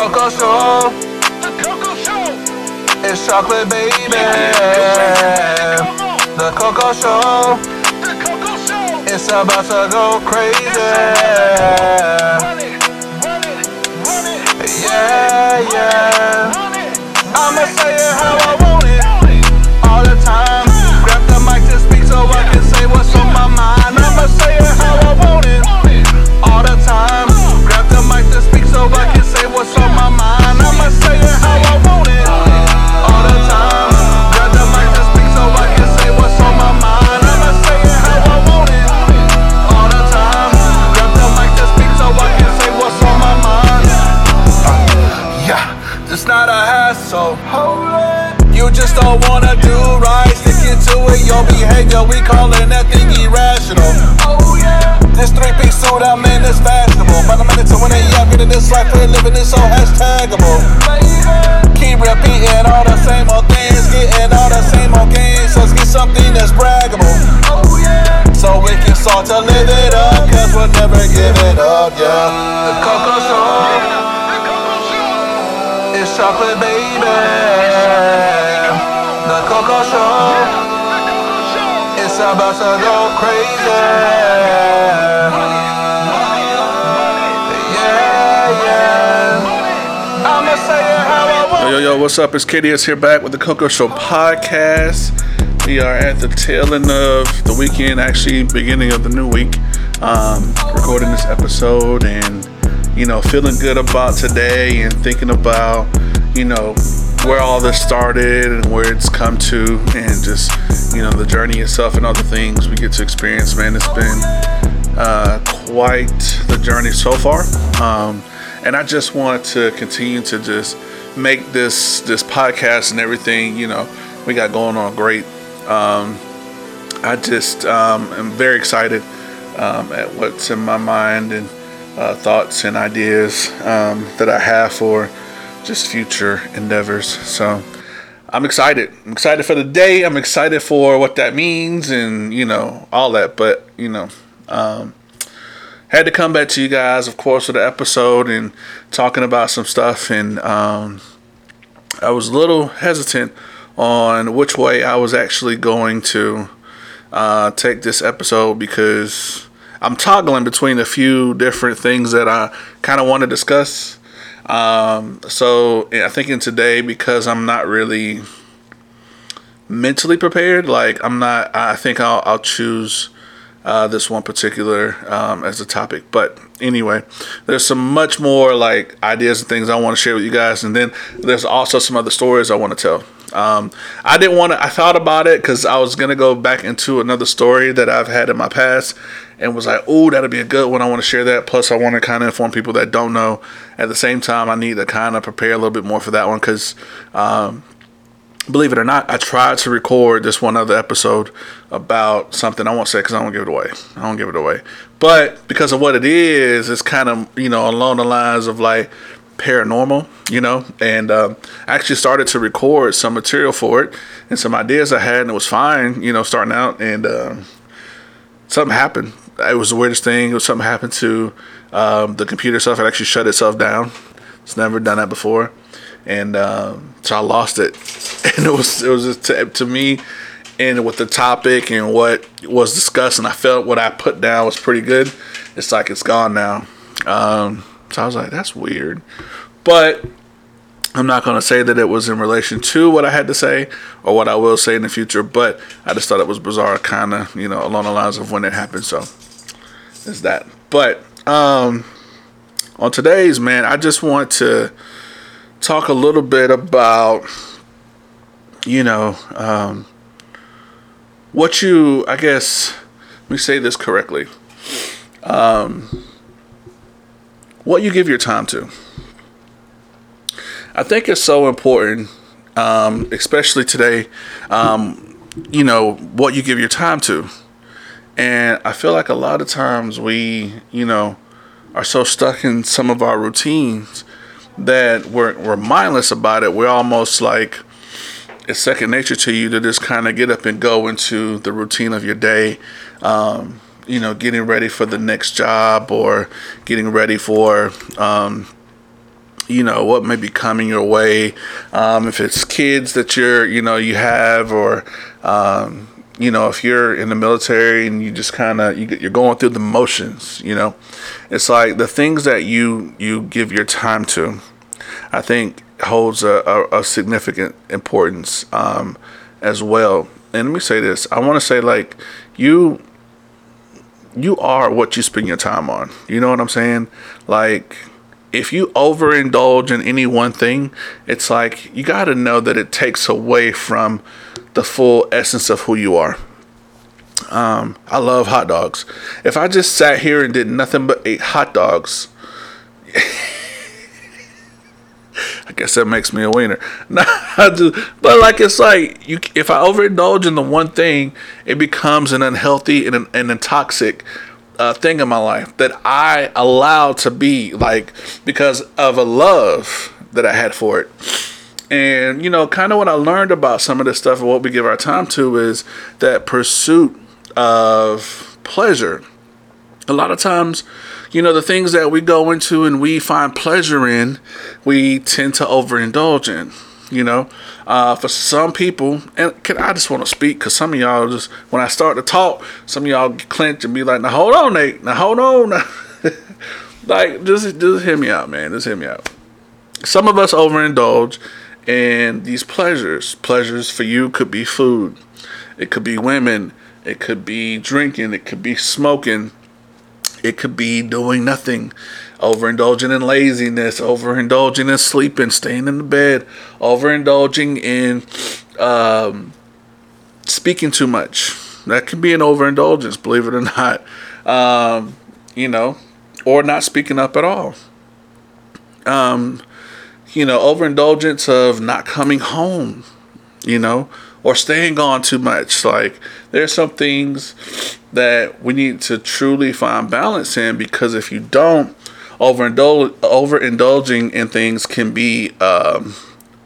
Coco Show. The Coco Show. It's chocolate, baby. The Coco Show. The Coco Show. It's about to go crazy. Behavior, we calling that thing irrational. Oh yeah. This three piece suit I'm in is fashionable. But I'm in it to win it, yeah, I'm getting this life for living it so hashtagable. Keep repeating all the same old things, getting all the same old games. Let's get something that's braggable. So we can start to live it up, cause we'll never give it up, yeah. The. The Coco Show. It's chocolate, baby. The Coco Show. Coco about to go crazy. Yo, yo, yo, what's up? It's KDS here back with the Coco Show podcast. We are at the tail end of the weekend, actually, beginning of the new week. Um, recording this episode and, you know, feeling good about today and thinking about, you know, where all this started and where it's come to and just, you know, the journey itself and all the things we get to experience, man. It's been uh, quite the journey so far. Um, and I just want to continue to just make this this podcast and everything you know we got going on great. Um, I just um, am very excited um, at what's in my mind and uh, thoughts and ideas um, that I have for just future endeavors. So I'm excited. I'm excited for the day. I'm excited for what that means and you know all that. But you know. Um, had to come back to you guys, of course, with the episode and talking about some stuff. And um, I was a little hesitant on which way I was actually going to uh, take this episode because I'm toggling between a few different things that I kind of want to discuss. Um, so I think in today, because I'm not really mentally prepared, like I'm not, I think I'll, I'll choose uh, this one particular um, as a topic. But anyway, there's some much more like ideas and things I want to share with you guys, and then there's also some other stories I want to tell. Um, I didn't want to. I thought about it because I was gonna go back into another story that I've had in my past, and was like, "Oh, that'll be a good one. I want to share that." Plus, I want to kind of inform people that don't know. At the same time, I need to kind of prepare a little bit more for that one because um, believe it or not, I tried to record this one other episode about something I won't say because I don't give it away. I don't give it away. But because of what it is, it's kind of you know along the lines of like paranormal, you know. And um, I actually started to record some material for it and some ideas I had, and it was fine, you know, starting out. And um, something happened. It was the weirdest thing. It was something happened to um, the computer stuff. It actually shut itself down. It's never done that before and um, so I lost it. And it was it was just to, to me, and with the topic and what was discussed, and I felt what I put down was pretty good. It's like it's gone now. Um, so I was like, that's weird, but I'm not going to say that it was in relation to what I had to say or what I will say in the future. But I just thought it was bizarre, kind of you know along the lines of when it happened. So is that. But um, on today's man, I just want to talk a little bit about you know um, what you i guess let me say this correctly um, what you give your time to i think it's so important um, especially today um, you know what you give your time to and i feel like a lot of times we you know are so stuck in some of our routines that we're, we're mindless about it. We're almost like it's second nature to you to just kind of get up and go into the routine of your day. Um, you know, getting ready for the next job or getting ready for, um, you know what may be coming your way um, if it's kids that you're you know you have or um, you know if you're in the military and you just kind of you, you're going through the motions you know? It's like the things that you you give your time to i think holds a, a, a significant importance um, as well. And let me say this i want to say like you you are what you spend your time on you know what i'm saying like if you overindulge in any one thing, it's like you got to know that it takes away from the full essence of who you are. Um, I love hot dogs. If I just sat here and did nothing but ate hot dogs, I guess that makes me a wiener. Just, but like it's like you. If I overindulge in the one thing, it becomes an unhealthy and an, and a toxic uh, thing in my life that I allowed to be like because of a love that I had for it. And you know, kind of what I learned about some of this stuff and what we give our time to is that pursuit of pleasure. A lot of times, you know, the things that we go into and we find pleasure in, we tend to overindulge in. You know, uh, for some people, and can, I just want to speak because some of y'all just when I start to talk, some of y'all clench and be like, "Now hold on, Nate. Now hold on." like just just hear me out, man. Just hear me out. Some of us overindulge in these pleasures. Pleasures for you could be food, it could be women, it could be drinking, it could be smoking, it could be doing nothing overindulging in laziness, overindulging in sleeping, staying in the bed, overindulging in um, speaking too much. That can be an overindulgence, believe it or not. Um, you know, or not speaking up at all. Um, you know, overindulgence of not coming home, you know, or staying gone too much. Like, there's some things that we need to truly find balance in because if you don't, overindul- overindulging in things can be um,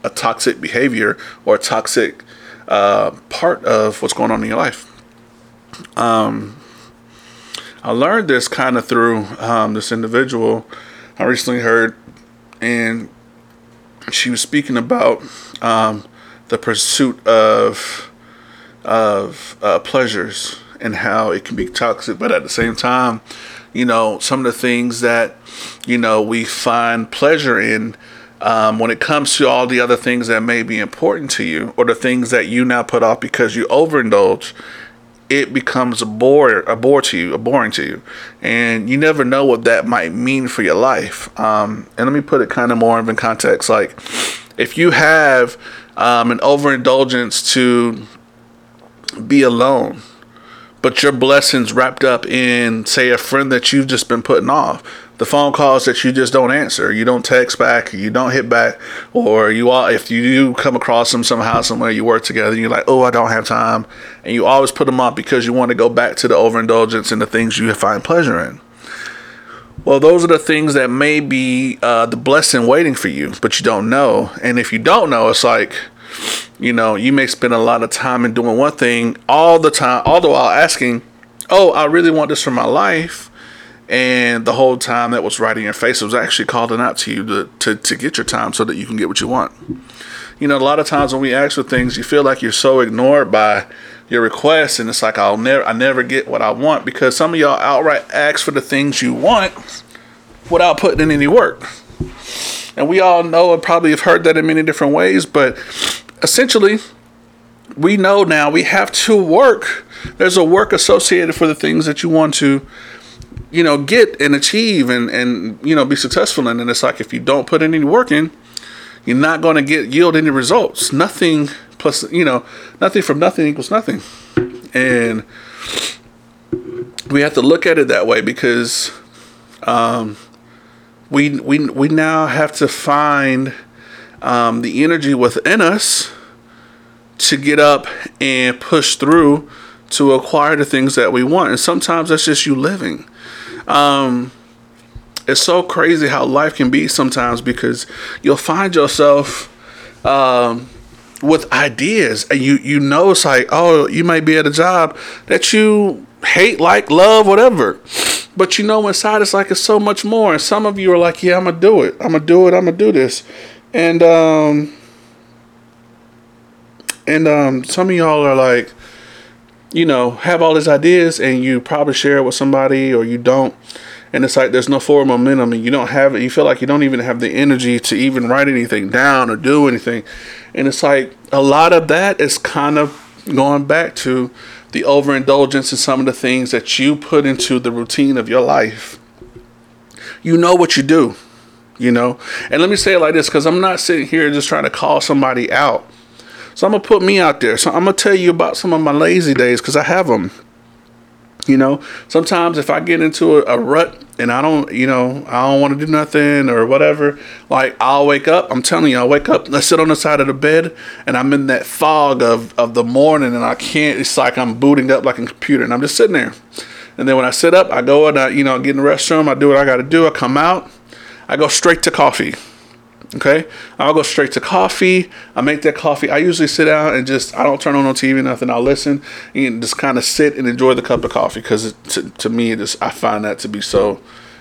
a toxic behavior or a toxic uh, part of what's going on in your life. Um, I learned this kind of through um, this individual I recently heard, and she was speaking about um, the pursuit of of uh, pleasures and how it can be toxic, but at the same time, you know, some of the things that, you know, we find pleasure in um, when it comes to all the other things that may be important to you or the things that you now put off because you overindulge, it becomes a bore, a bore to you, a boring to you, and you never know what that might mean for your life. Um, and let me put it kind of more in context. Like, if you have um, an overindulgence to be alone, but your blessings wrapped up in, say, a friend that you've just been putting off. The phone calls that you just don't answer, you don't text back, you don't hit back, or you all if you do come across them somehow somewhere you work together, you're like, oh, I don't have time, and you always put them off because you want to go back to the overindulgence and the things you find pleasure in. Well, those are the things that may be uh, the blessing waiting for you, but you don't know. And if you don't know, it's like you know, you may spend a lot of time in doing one thing all the time, all the while asking, "Oh, I really want this for my life." And the whole time that was right in your face it was actually calling out to you to, to, to get your time so that you can get what you want. You know, a lot of times when we ask for things, you feel like you're so ignored by your requests, and it's like I'll never, I never get what I want because some of y'all outright ask for the things you want without putting in any work. And we all know and probably have heard that in many different ways, but essentially, we know now we have to work. There's a work associated for the things that you want to, you know, get and achieve and, and you know, be successful in. And it's like if you don't put any work in, you're not going to get yield any results. Nothing plus, you know, nothing from nothing equals nothing. And we have to look at it that way because um, we we we now have to find um, the energy within us to get up and push through to acquire the things that we want. And sometimes that's just you living. Um, it's so crazy how life can be sometimes because you'll find yourself um, with ideas and you you know it's like oh you may be at a job that you hate like love whatever. But you know inside it's like it's so much more and some of you are like yeah i'm gonna do it. I'm gonna do it. I'm gonna do this. And um and um some of y'all are like you know have all these ideas and you probably share it with somebody or you don't and it's like there's no forward momentum and you don't have it you feel like you don't even have the energy to even write anything down or do anything. And it's like a lot of that is kind of going back to the overindulgence in some of the things that you put into the routine of your life. You know what you do you know? And let me say it like this because i'm not sitting here just trying to call somebody out. So i'm gonna put me out there. So i'm gonna tell you about some of my lazy days because i have them you know, sometimes if I get into a, a rut and I don't, you know, I don't want to do nothing or whatever, like I'll wake up. I'm telling you, I'll wake up, I sit on the side of the bed and I'm in that fog of, of the morning and I can't, it's like I'm booting up like a computer and I'm just sitting there. And then when I sit up, I go and I, you know, get in the restroom, I do what I got to do, I come out, I go straight to coffee. Okay, I'll go straight to coffee. I make that coffee. I usually sit down and just I don't turn on no TV, nothing. I'll listen and just kind of sit and enjoy the cup of coffee because to, to me, it is I find that to be so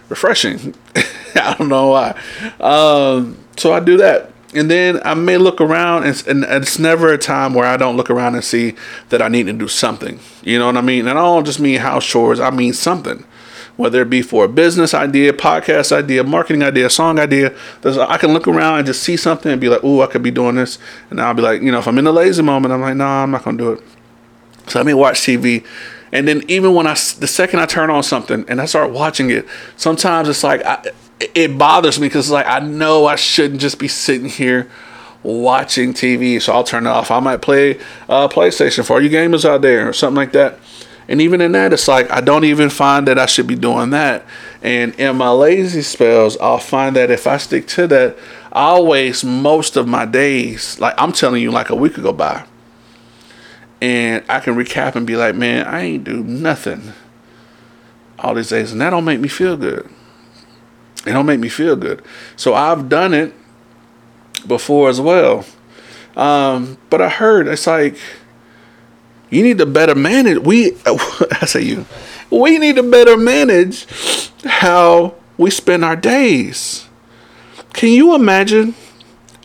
refreshing. I don't know why. Um, so I do that, and then I may look around, and, and it's never a time where I don't look around and see that I need to do something. You know what I mean? And I don't just mean house chores. I mean something whether it be for a business idea, podcast idea, marketing idea, song idea. I can look around and just see something and be like, "Ooh, I could be doing this," and I'll be like, you know, if I'm in a lazy moment, I'm like, "No, nah, I'm not gonna do it." So let me watch TV, and then even when I, the second I turn on something and I start watching it, sometimes it's like I, it bothers me because it's like I know I shouldn't just be sitting here watching TV, so I'll turn it off. I might play uh, PlayStation for you gamers out there or something like that. And even in that, it's like I don't even find that I should be doing that. And in my lazy spells, I'll find that if I stick to that, I'll waste most of my days. Like I'm telling you, like a week ago by. And I can recap and be like, man, I ain't do nothing all these days. And that don't make me feel good. It don't make me feel good. So I've done it before as well. Um, but I heard it's like you need to better manage. We, I say you, we need to better manage how we spend our days. Can you imagine?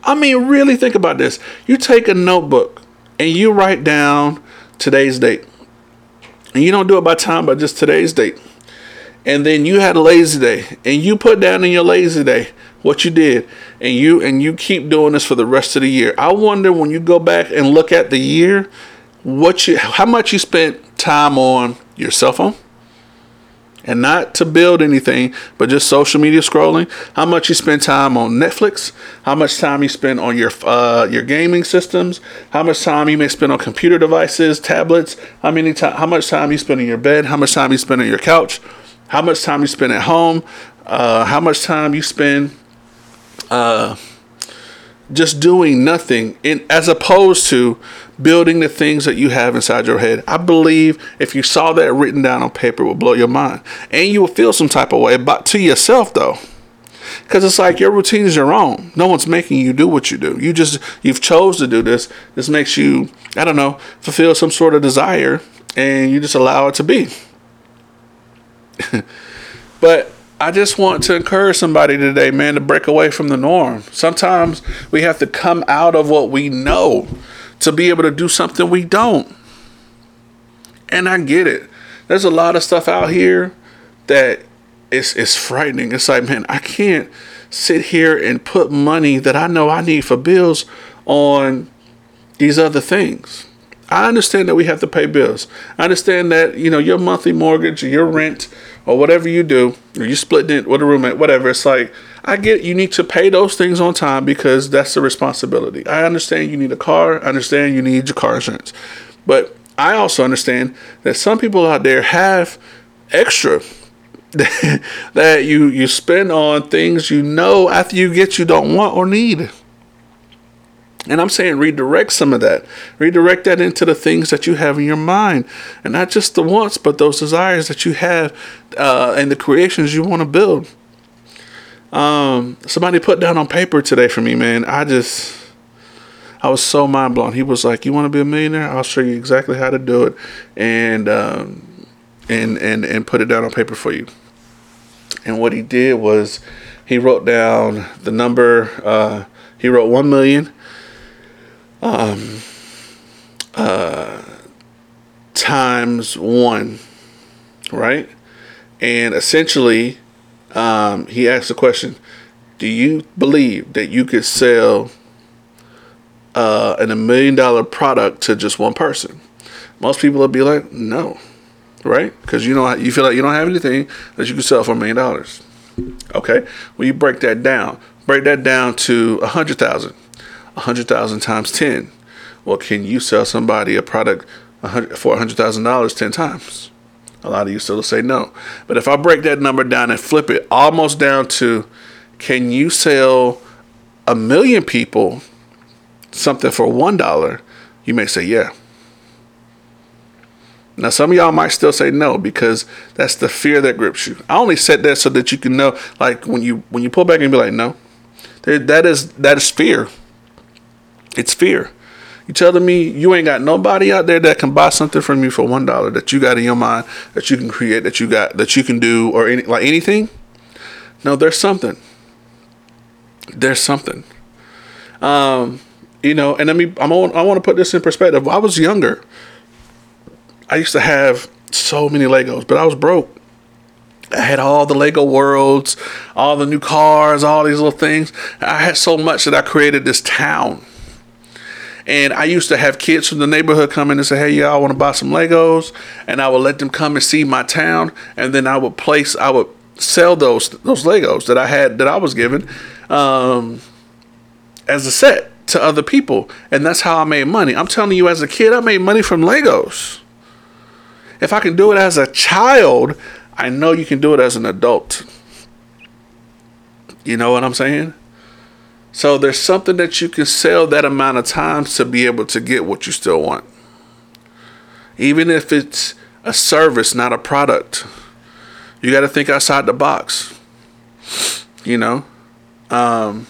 I mean, really think about this. You take a notebook and you write down today's date. And you don't do it by time, but just today's date. And then you had a lazy day and you put down in your lazy day what you did and you and you keep doing this for the rest of the year. I wonder when you go back and look at the year what you how much you spent time on your cell phone? And not to build anything but just social media scrolling. How much you spend time on netflix? How much time you spend on your uh, your gaming systems? How much time you may spend on computer devices tablets? How many time how much time you spend in your bed? How much time you spend on your couch? How much time you spend at home? Uh, how much time you spend uh, just doing nothing in as opposed to building the things that you have inside your head. I believe if you saw that written down on paper, it would blow your mind. And you will feel some type of way, but to yourself though. Because it's like your routine is your own. No one's making you do what you do. You just you've chose to do this. This makes you, I don't know, fulfill some sort of desire and you just allow it to be. but I just want to encourage somebody today, man, to break away from the norm. Sometimes we have to come out of what we know to be able to do something we don't. And I get it. There's a lot of stuff out here that is is frightening. It's like, man, I can't sit here and put money that I know I need for bills on these other things. I understand that we have to pay bills. I understand that, you know, your monthly mortgage or your rent or whatever you do, or you split it with a roommate, whatever. It's like I get you need to pay those things on time because that's the responsibility. I understand you need a car. I understand you need your car insurance, but I also understand that some people out there have extra that you you spend on things you know after you get you don't want or need. And I'm saying redirect some of that. Redirect that into the things that you have in your mind. And not just the wants, but those desires that you have uh, and the creations you want to build. Um, somebody put down on paper today for me, man. I just, I was so mind blown. He was like, "You want to be a millionaire? I'll show you exactly how to do it, and um, and and and put it down on paper for you." And what he did was, he wrote down the number. Uh, he wrote one million. Um. Uh. Times one, right? And essentially, um, he asked the question: Do you believe that you could sell uh, an a million dollar product to just one person? Most people would be like, no, right? Because you know you feel like you don't have anything that you can sell for a million dollars. Okay, well you break that down. Break that down to a hundred thousand. A hundred thousand times ten. Well, can you sell somebody a product for a hundred thousand dollars ten times? A lot of you still say no. But if I break that number down and flip it almost down to can you sell a million people something for one dollar, you may say yeah. Now some of y'all might still say no because that's the fear that grips you. I only said that so that you can know, like when you when you pull back and be like, no, that is that is fear. It's fear. You telling me you ain't got nobody out there that can buy something from you for one dollar that you got in your mind that you can create that you got that you can do or any like anything? No, there's something. There's something. Um, you know, and let me I'm on, I want to put this in perspective. When I was younger. I used to have so many Legos, but I was broke. I had all the Lego worlds, all the new cars, all these little things. I had so much that I created this town. And I used to have kids from the neighborhood come in and say, Hey, y'all, want to buy some Legos. And I would let them come and see my town. And then I would place, I would sell those those Legos that I had, that I was given um, as a set to other people. And that's how I made money. I'm telling you, as a kid, I made money from Legos. If I can do it as a child, I know you can do it as an adult. You know what I'm saying? So there's something that you can sell that amount of times to be able to get what you still want. Even if it's a service, not a product. You got to think outside the box. You know? Um,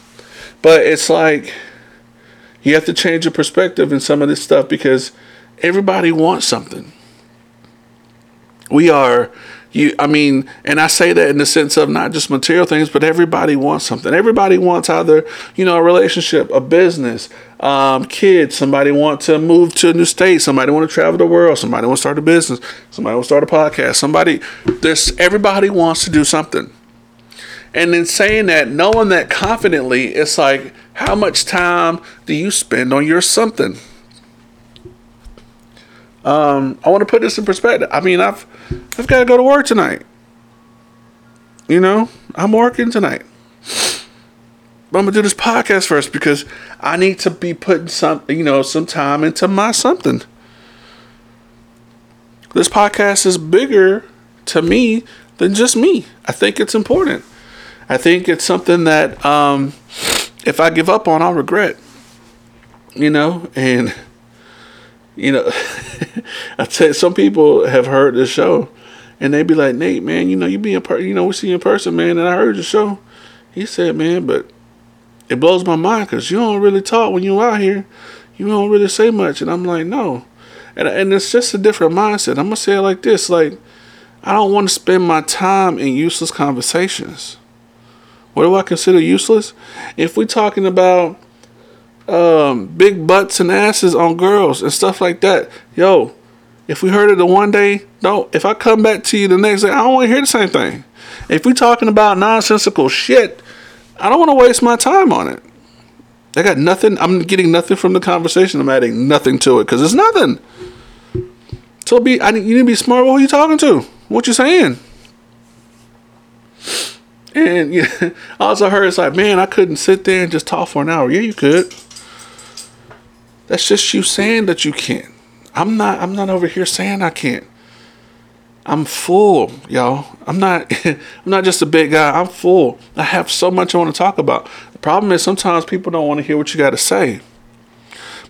but it's like you have to change your perspective in some of this stuff because everybody wants something we are you i mean and i say that in the sense of not just material things but everybody wants something. Everybody wants either you know a relationship a business um, kids somebody want to move to a new state somebody want to travel the world somebody want to start a business somebody want to start a podcast somebody this everybody wants to do something. And in saying that knowing that confidently it's like how much time do you spend on your something um, I want to put this in perspective. I mean, I've I've got to go to work tonight. You know, I'm working tonight. But I'm gonna do this podcast first because I need to be putting some, you know, some time into my something. This podcast is bigger to me than just me. I think it's important. I think it's something that um, if I give up on, I'll regret. You know, and you know, I tell you, some people have heard this show, and they be like, Nate, man, you know, you be in per, you know, we see you in person, man, and I heard the show. He said, man, but it blows my mind because you don't really talk when you out here. You don't really say much, and I'm like, no, and and it's just a different mindset. I'm gonna say it like this, like, I don't want to spend my time in useless conversations. What do I consider useless? If we're talking about um, big butts and asses on girls and stuff like that. Yo, if we heard it the one day, don't. If I come back to you the next day, I don't want to hear the same thing. If we talking about nonsensical shit, I don't want to waste my time on it. I got nothing. I'm getting nothing from the conversation. I'm adding nothing to it because it's nothing. So be. I, you need to be smart. What are you talking to? What you saying? And yeah, I heard it's like, man, I couldn't sit there and just talk for an hour. Yeah, you could. That's just you saying that you can't. I'm not I'm not over here saying I can't. I'm full, y'all. I'm not I'm not just a big guy. I'm full. I have so much I want to talk about. The problem is sometimes people don't want to hear what you got to say.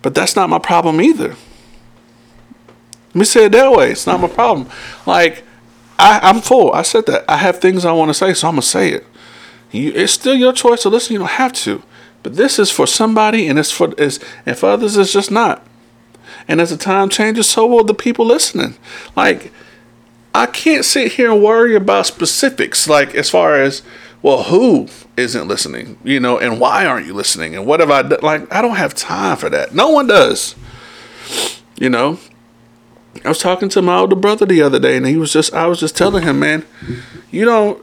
But that's not my problem either. Let me say it that way. It's not my problem. Like I, I'm full. I said that. I have things I want to say, so I'm gonna say it. You, it's still your choice to listen. You don't have to. But this is for somebody, and it's for is and for others, it's just not. And as the time changes, so will the people listening. Like, I can't sit here and worry about specifics, like as far as well, who isn't listening, you know, and why aren't you listening, and what have I done? Like, I don't have time for that. No one does, you know. I was talking to my older brother the other day, and he was just, I was just telling him, man, you know,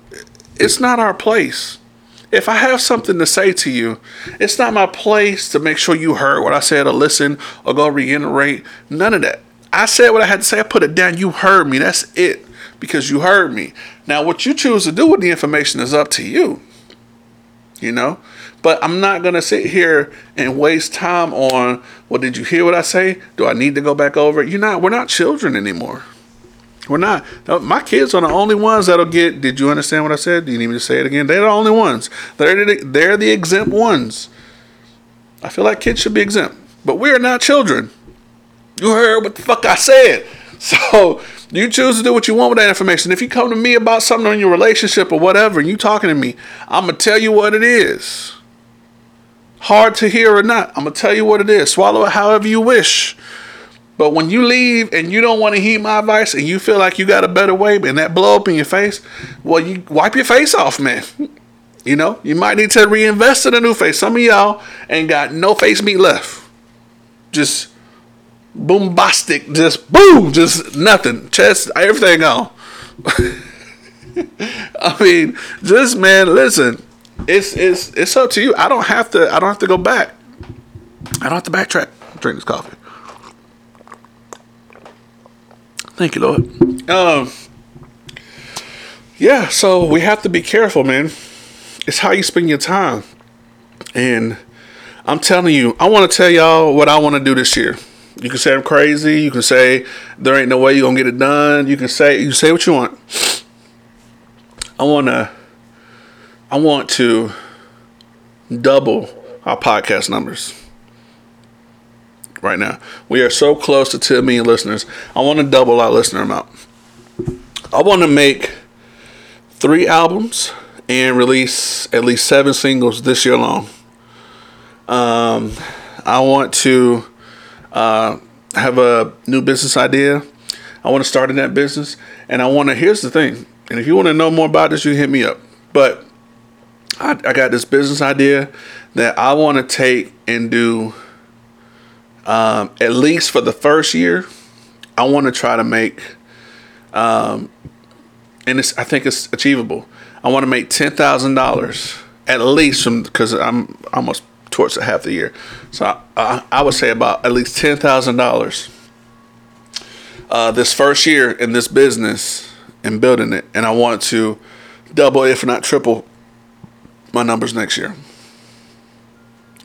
it's not our place. If I have something to say to you, it's not my place to make sure you heard what I said or listen or go reiterate. None of that. I said what I had to say. I put it down. You heard me. That's it because you heard me. Now, what you choose to do with the information is up to you. You know? But I'm not going to sit here and waste time on, well, did you hear what I say? Do I need to go back over it? You're not, we're not children anymore. We're not. My kids are the only ones that'll get. Did you understand what I said? Do you need me to say it again? They're the only ones. They're the, they're the exempt ones. I feel like kids should be exempt, but we are not children. You heard what the fuck I said. So you choose to do what you want with that information. If you come to me about something in your relationship or whatever, and you talking to me, I'm gonna tell you what it is. Hard to hear or not, I'm gonna tell you what it is. Swallow it however you wish. But when you leave and you don't want to heed my advice and you feel like you got a better way and that blow up in your face, well, you wipe your face off, man. You know, you might need to reinvest in a new face. Some of y'all ain't got no face meat left. Just bombastic, just boom, just nothing. Chest, everything gone. I mean, just man, listen. It's it's it's up to you. I don't have to I don't have to go back. I don't have to backtrack. Drink this coffee. Thank you, Lord. Um, yeah, so we have to be careful, man. It's how you spend your time. And I'm telling you, I want to tell y'all what I want to do this year. You can say I'm crazy. You can say there ain't no way you're gonna get it done. You can say you can say what you want. I wanna I want to double our podcast numbers right now. We are so close to 10 million listeners. I want to double our listener amount. I want to make three albums and release at least seven singles this year long. Um, I want to uh, have a new business idea. I want to start in that business, and I want to. Here's the thing, and if you want to know more about this, you hit me up. But I, I got this business idea that I want to take and do um, at least for the first year, I want to try to make, um, and I think it's achievable. I want to make ten thousand dollars at least from because I'm almost towards the half the year, so I, I, I would say about at least ten thousand uh, dollars this first year in this business and building it, and I want to double, if not triple, my numbers next year.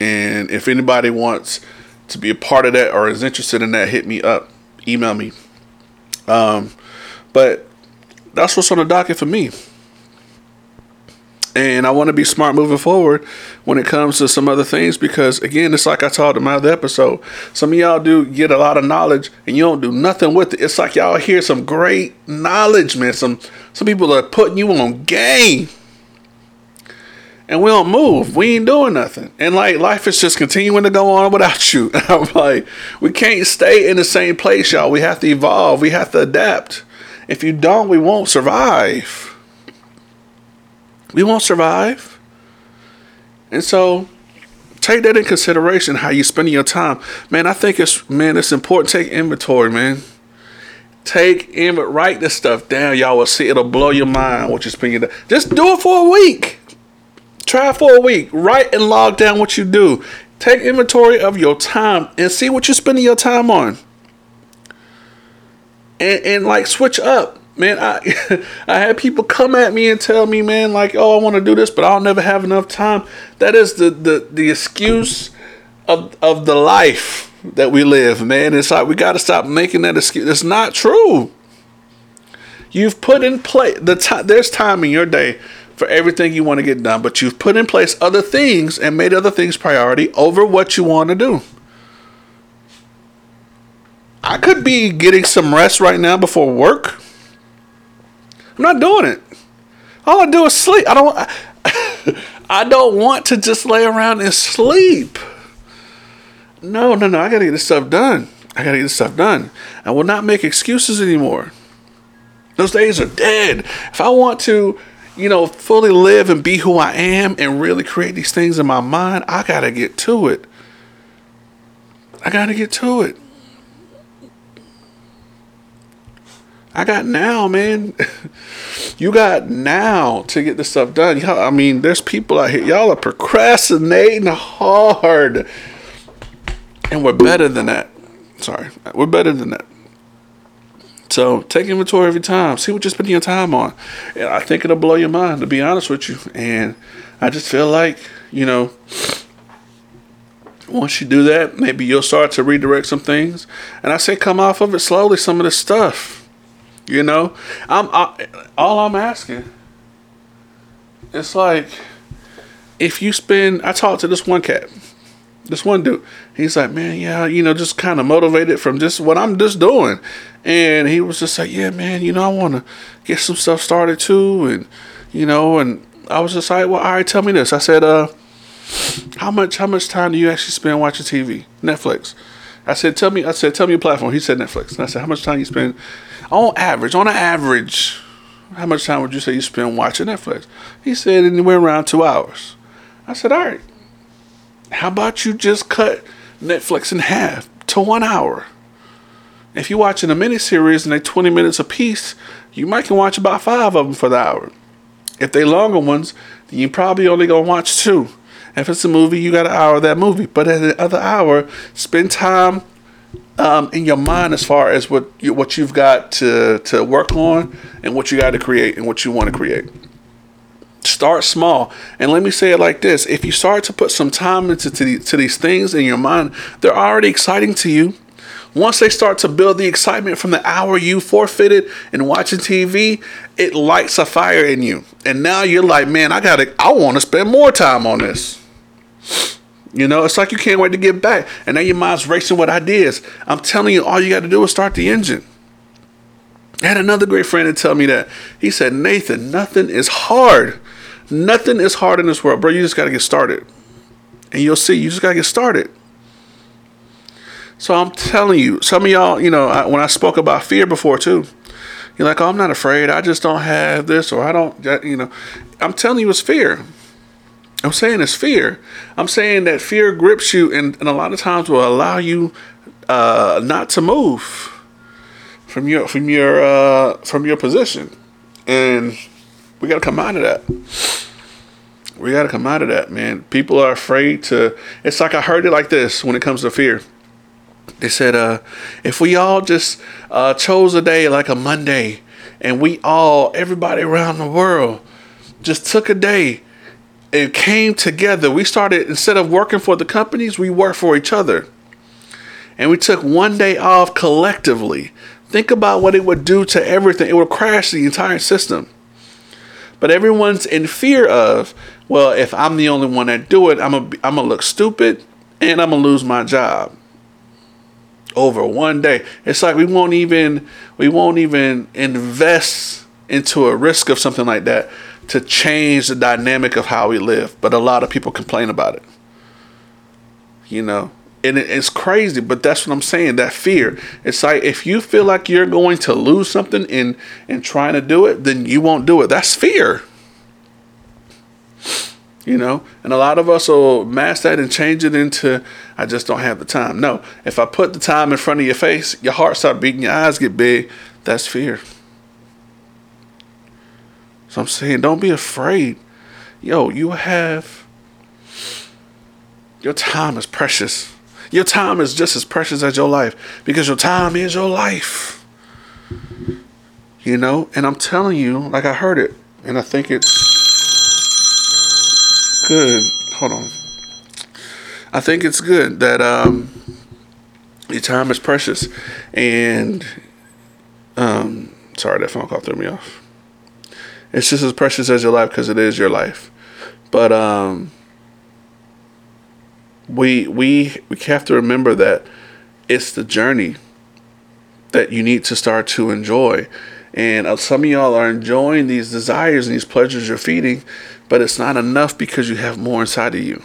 And if anybody wants to be a part of that or is interested in that, hit me up, email me. Um, but that's what's on the docket for me. And I want to be smart moving forward when it comes to some other things because, again, it's like I talked in my other episode. Some of y'all do get a lot of knowledge and you don't do nothing with it. It's like y'all hear some great knowledge, man. Some some people are putting you on game and we don't move. We ain't doing nothing. And like life is just continuing to go on without you. I'm like, we can't stay in the same place, y'all. We have to evolve. We have to adapt. If you don't, we won't survive. We won't survive. And so take that in consideration how you spending your time. Man, I think it's man, it's important. Take inventory, man. Take in write this stuff down. Y'all will see it'll blow your mind what you're spending. Just do it for a week. Try for a week. Write and log down what you do. Take inventory of your time and see what you're spending your time on. And, and like switch up. Man, I I had people come at me and tell me, man, like, oh, I want to do this, but I'll never have enough time. That is the the, the excuse of of the life that we live, man. It's like we gotta stop making that excuse. It's not true. You've put in place the time there's time in your day for everything you want to get done, but you've put in place other things and made other things priority over what you want to do. I could be getting some rest right now before work. I'm not doing it. All I do is sleep. I don't. I, I don't want to just lay around and sleep. No, no, no. I gotta get this stuff done. I gotta get this stuff done. I will not make excuses anymore. Those days are dead. If I want to, you know, fully live and be who I am and really create these things in my mind, I gotta get to it. I gotta get to it. I got now, man. you got now to get this stuff done. Y'all, I mean, there's people out here. Y'all are procrastinating hard. And we're better than that. Sorry. We're better than that. So take inventory every time. See what you're spending your time on. And I think it'll blow your mind, to be honest with you. And I just feel like, you know, once you do that, maybe you'll start to redirect some things. And I say come off of it slowly, some of this stuff. You know, I'm I, all I'm asking. It's like if you spend. I talked to this one cat, this one dude. He's like, man, yeah, you know, just kind of motivated from just what I'm just doing, and he was just like, yeah, man, you know, I want to get some stuff started too, and you know, and I was just like, well, all right, tell me this. I said, uh, how much how much time do you actually spend watching TV, Netflix? I said, tell me. I said, tell me your platform. He said Netflix. And I said, how much time you spend on average, on an average, how much time would you say you spend watching Netflix? He said anywhere around two hours. I said, all right. How about you just cut Netflix in half to one hour? If you're watching a miniseries and they're 20 minutes a piece, you might can watch about five of them for the hour. If they longer ones, then you probably only gonna watch two. If it's a movie, you got an hour of that movie. But at the other hour, spend time um, in your mind as far as what you, what you've got to to work on and what you got to create and what you want to create. Start small, and let me say it like this: If you start to put some time into to, to these things in your mind, they're already exciting to you. Once they start to build the excitement from the hour you forfeited in watching TV, it lights a fire in you, and now you're like, man, I gotta, I want to spend more time on this. You know, it's like you can't wait to get back. And now your mind's racing with ideas. I'm telling you, all you got to do is start the engine. I had another great friend to tell me that. He said, Nathan, nothing is hard. Nothing is hard in this world, bro. You just got to get started. And you'll see, you just got to get started. So I'm telling you, some of y'all, you know, I, when I spoke about fear before too, you're like, oh, I'm not afraid. I just don't have this, or I don't, you know. I'm telling you, it's fear. I'm saying it's fear. I'm saying that fear grips you and, and a lot of times will allow you uh, not to move from your from your uh, from your position. And we gotta come out of that. We gotta come out of that, man. People are afraid to it's like I heard it like this when it comes to fear. They said, uh, if we all just uh, chose a day like a Monday and we all, everybody around the world, just took a day and came together. We started instead of working for the companies, we worked for each other. And we took one day off collectively. Think about what it would do to everything. It would crash the entire system. But everyone's in fear of, well, if I'm the only one that do it, I'm gonna I'm gonna look stupid and I'm gonna lose my job. Over one day. It's like we won't even we won't even invest into a risk of something like that to change the dynamic of how we live. But a lot of people complain about it. You know, and it's crazy, but that's what I'm saying. That fear. It's like if you feel like you're going to lose something in in trying to do it, then you won't do it. That's fear. You know, and a lot of us will mask that and change it into I just don't have the time. No, if I put the time in front of your face, your heart start beating, your eyes get big. That's fear. So I'm saying, don't be afraid. Yo, you have. Your time is precious. Your time is just as precious as your life because your time is your life. You know, and I'm telling you, like I heard it, and I think it's good. Hold on. I think it's good that um, your time is precious, and um, sorry that phone call threw me off it's just as precious as your life because it is your life. But um, we we we have to remember that it's the journey that you need to start to enjoy, And uh, some of y'all are enjoying these desires and these pleasures you're feeding, but it's not enough because you have more inside of you.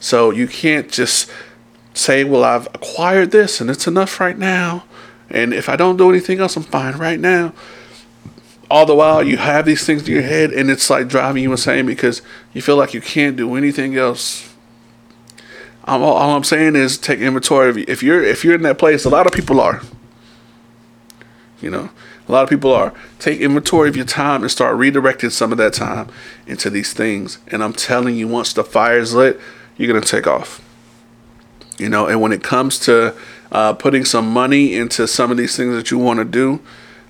So you can't just say, Well, I've acquired this and it's enough right now. And if I don't do anything else, I'm fine right now. All the while, you have these things in your head, and it's like driving you insane because you feel like you can't do anything else. I'm, all I'm saying is take inventory of. If you're if you're in that place, a lot of people are. You know, a lot of people are. Take inventory of your time and start redirecting some of that time into these things. And I'm telling you, once the fire's lit, you're gonna take off. You know, and when it comes to uh, putting some money into some of these things that you want to do,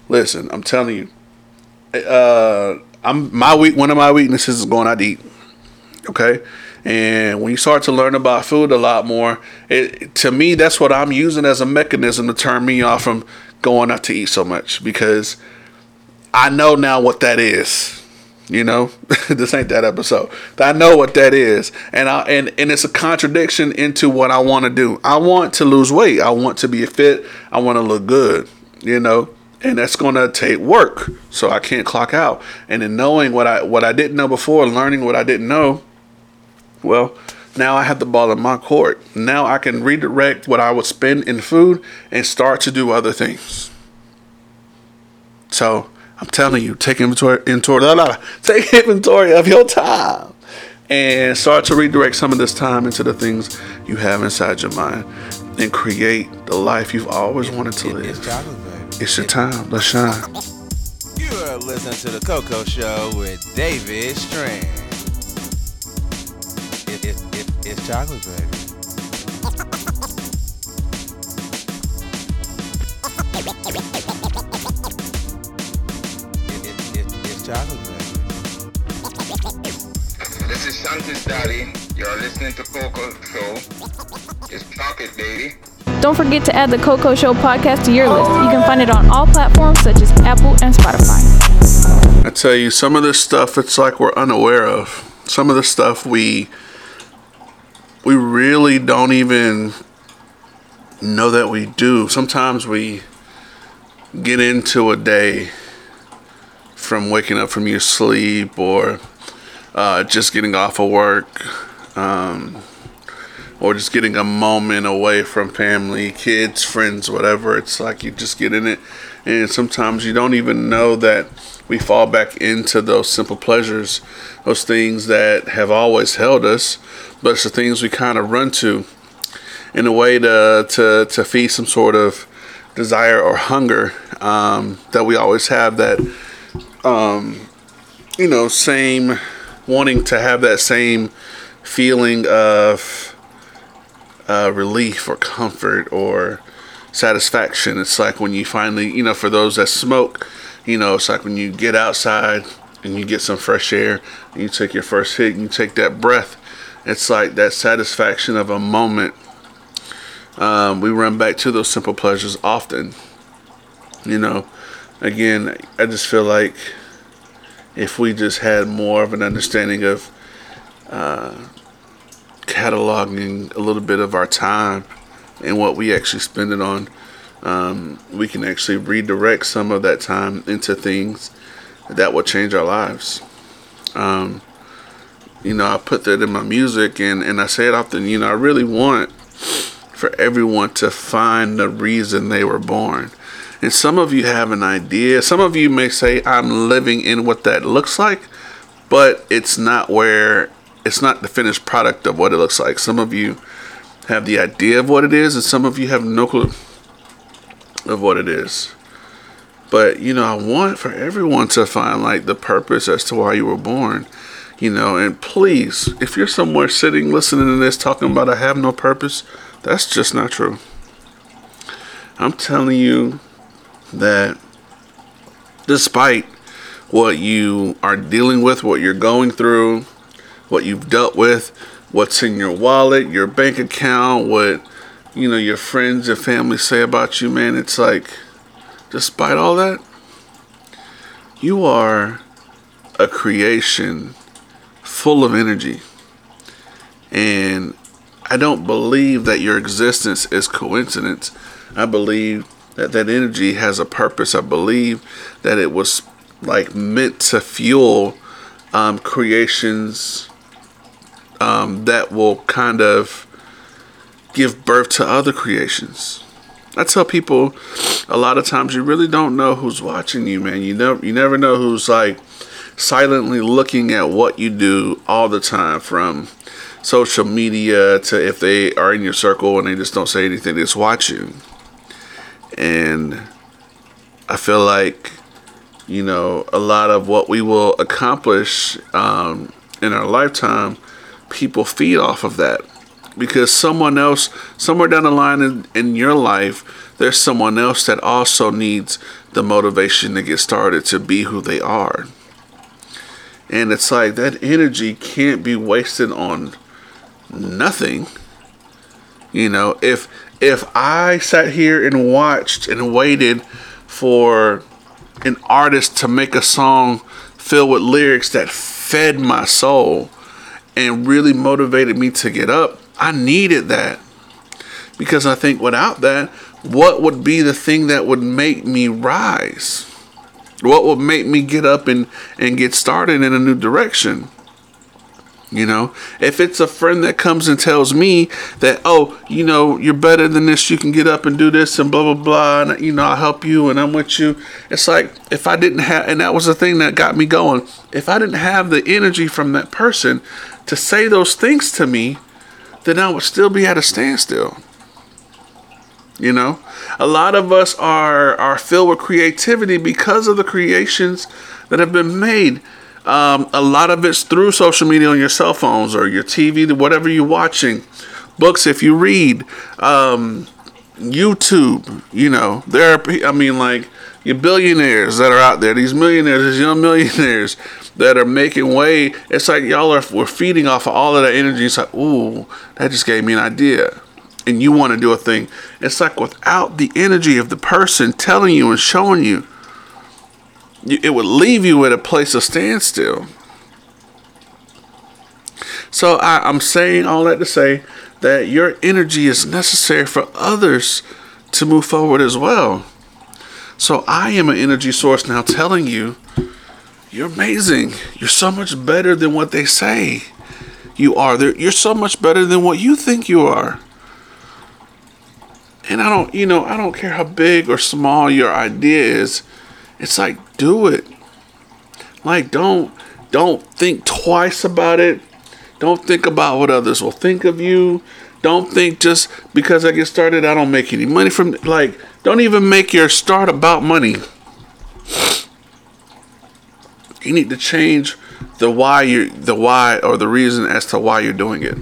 listen, I'm telling you, uh, I'm my weak. One of my weaknesses is going out to eat. Okay, and when you start to learn about food a lot more, it to me that's what I'm using as a mechanism to turn me off from going out to eat so much because I know now what that is. You know, this ain't that episode. I know what that is, and I and and it's a contradiction into what I want to do. I want to lose weight. I want to be fit. I want to look good. You know, and that's to take work. So I can't clock out. And in knowing what I what I didn't know before, learning what I didn't know, well, now I have the ball in my court. Now I can redirect what I would spend in food and start to do other things. So I'm telling you, take inventory, inventory, blah, blah, take inventory of your time and start to redirect some of this time into the things you have inside your mind and create the life you've always wanted to live. It's, it's your time. Let's shine. You are listening to the Coco Show with David Strand. It, it's chocolate, baby. chocolate, This is Shanta's daddy. You're listening to Coco Show. It's chocolate, baby. Don't forget to add the Coco Show podcast to your list. You can find it on all platforms such as Apple and Spotify. I tell you, some of this stuff it's like we're unaware of. Some of the stuff we we really don't even know that we do. Sometimes we get into a day from waking up from your sleep or uh, just getting off of work um, or just getting a moment away from family, kids, friends, whatever. It's like you just get in it. And sometimes you don't even know that we fall back into those simple pleasures, those things that have always held us, but it's the things we kind of run to in a way to, to, to feed some sort of desire or hunger um, that we always have that um, you know, same wanting to have that same feeling of uh, relief or comfort or satisfaction. It's like when you finally, you know, for those that smoke, you know, it's like when you get outside and you get some fresh air and you take your first hit and you take that breath. It's like that satisfaction of a moment. Um, we run back to those simple pleasures often, you know again, I just feel like if we just had more of an understanding of uh, cataloging a little bit of our time and what we actually spend it on, um, we can actually redirect some of that time into things that will change our lives. Um, you know, I put that in my music and, and I say it often, you know, I really want for everyone to find the reason they were born. And some of you have an idea. Some of you may say, I'm living in what that looks like, but it's not where, it's not the finished product of what it looks like. Some of you have the idea of what it is, and some of you have no clue of what it is. But, you know, I want for everyone to find like the purpose as to why you were born. You know, and please, if you're somewhere sitting listening to this talking about I have no purpose, that's just not true. I'm telling you, that despite what you are dealing with, what you're going through, what you've dealt with, what's in your wallet, your bank account, what you know your friends your family say about you, man, it's like despite all that, you are a creation full of energy. And I don't believe that your existence is coincidence. I believe that that energy has a purpose. I believe that it was like meant to fuel um, creations um, that will kind of give birth to other creations. I tell people a lot of times you really don't know who's watching you, man. You never you never know who's like silently looking at what you do all the time from social media to if they are in your circle and they just don't say anything, they just watch you. And I feel like, you know, a lot of what we will accomplish um, in our lifetime, people feed off of that. Because someone else, somewhere down the line in, in your life, there's someone else that also needs the motivation to get started to be who they are. And it's like that energy can't be wasted on nothing. You know, if if I sat here and watched and waited for an artist to make a song filled with lyrics that fed my soul and really motivated me to get up, I needed that. Because I think without that, what would be the thing that would make me rise? What would make me get up and, and get started in a new direction? You know, if it's a friend that comes and tells me that, oh, you know, you're better than this, you can get up and do this and blah, blah, blah, and, you know, I'll help you and I'm with you. It's like if I didn't have, and that was the thing that got me going, if I didn't have the energy from that person to say those things to me, then I would still be at a standstill. You know, a lot of us are are filled with creativity because of the creations that have been made um, a lot of it's through social media on your cell phones or your TV, whatever you're watching. Books, if you read, um, YouTube. You know, there are. I mean, like your billionaires that are out there, these millionaires, these young millionaires that are making way. It's like y'all are we're feeding off of all of that energy. It's like, ooh, that just gave me an idea. And you want to do a thing. It's like without the energy of the person telling you and showing you, it would leave you at a place of standstill. So I, am saying all that to say that your energy is necessary for others to move forward as well. So I am an energy source now telling you, you're amazing. You're so much better than what they say you are. You're so much better than what you think you are. And I don't, you know, I don't care how big or small your idea is. It's like do it. Like don't don't think twice about it. Don't think about what others will think of you. Don't think just because I get started I don't make any money from like don't even make your start about money. You need to change the why you the why or the reason as to why you're doing it.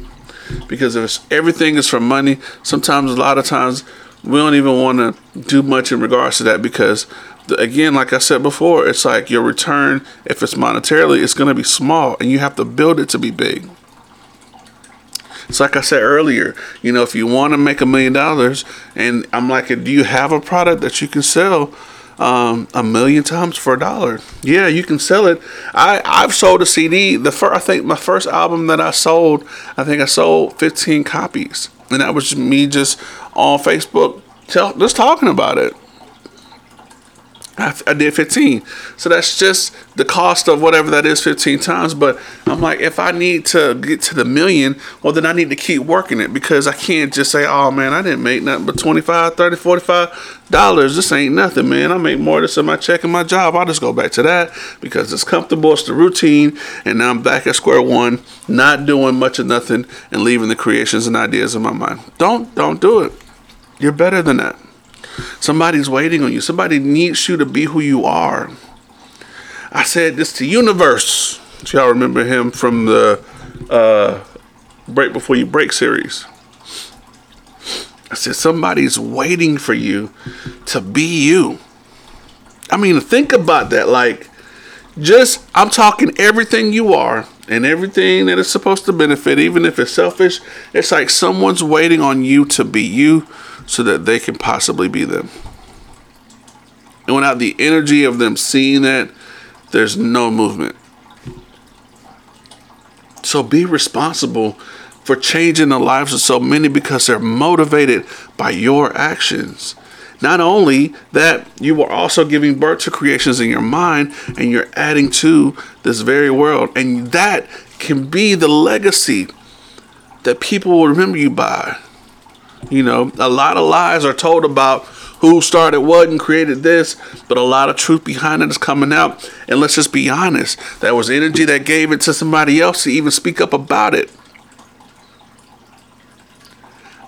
Because if everything is for money, sometimes a lot of times we don't even want to do much in regards to that because again, like I said before, it's like your return, if it's monetarily, it's going to be small and you have to build it to be big. It's like I said earlier, you know, if you want to make a million dollars, and I'm like, do you have a product that you can sell um, a million times for a dollar? Yeah, you can sell it. I I've sold a CD. The first, I think my first album that I sold, I think I sold 15 copies, and that was me just on Facebook, tell, just talking about it. I, did 15. So that's just the cost of whatever that is 15 times. But I'm like, if I need to get to the million, well, then I need to keep working it because I can't just say, oh man, I didn't make nothing but 25, 30, 45 dollars. This ain't nothing, man. I make more this in my check and my job. I'll just go back to that because it's comfortable, it's the routine. And now I'm back at square one, not doing much of nothing and leaving the creations and ideas in my mind. Don't, don't do it. You're better than that. Somebody's waiting on you. Somebody needs you to be who you are. I said this to Universe. Do y'all remember him from the uh, Break Before You Break series? I said, somebody's waiting for you to be you. I mean, think about that. Like, just, I'm talking everything you are and everything that is supposed to benefit, even if it's selfish. It's like someone's waiting on you to be you so that they can possibly be them. And without the energy of them seeing that, there's no movement. So be responsible for changing the lives of so many because they're motivated by your actions. Not only that, you are also giving birth to creations in your mind and you're adding to this very world. And that can be the legacy that people will remember you by. You know, a lot of lies are told about who started what and created this, but a lot of truth behind it is coming out. And let's just be honest, that was energy that gave it to somebody else to even speak up about it.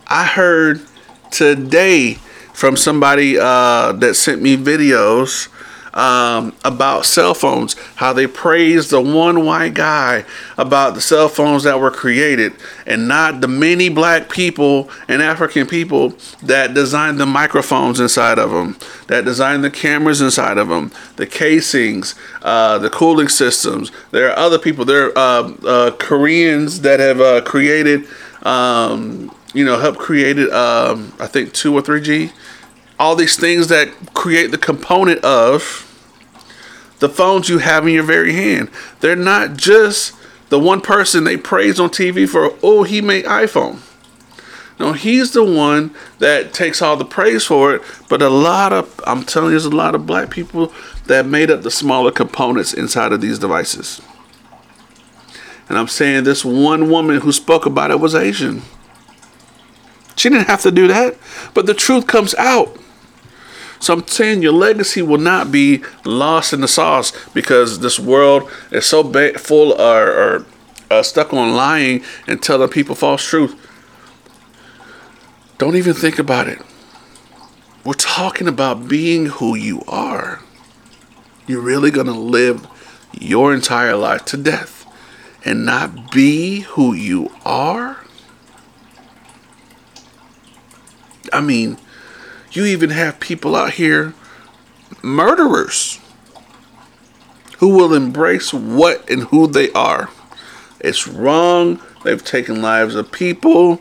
I heard today from somebody uh, that sent me videos um, about cell phones, how they praised the one white guy about the cell phones that were created, and not the many black people and African people that designed the microphones inside of them, that designed the cameras inside of them, the casings, uh, the cooling systems. There are other people. There are uh, uh, Koreans that have uh, created. Um, you know, help created, um, I think, 2 or 3G all these things that create the component of the phones you have in your very hand. They're not just the one person they praise on TV for, oh, he made iPhone. No, he's the one that takes all the praise for it. But a lot of, I'm telling you, there's a lot of black people that made up the smaller components inside of these devices. And I'm saying this one woman who spoke about it was Asian. She didn't have to do that, but the truth comes out. So I'm saying your legacy will not be lost in the sauce because this world is so ba- full or, or uh, stuck on lying and telling people false truth. Don't even think about it. We're talking about being who you are. You're really going to live your entire life to death and not be who you are? I mean, you even have people out here, murderers, who will embrace what and who they are. It's wrong. They've taken lives of people,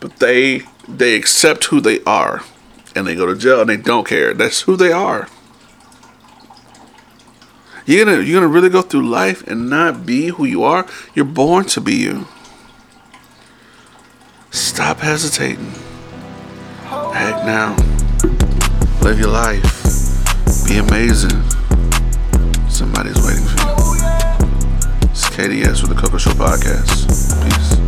but they they accept who they are, and they go to jail and they don't care. That's who they are. You're gonna you're gonna really go through life and not be who you are. You're born to be you. Stop hesitating. Act now. Live your life. Be amazing. Somebody's waiting for you. It's KDS with the Coco Show Podcast. Peace.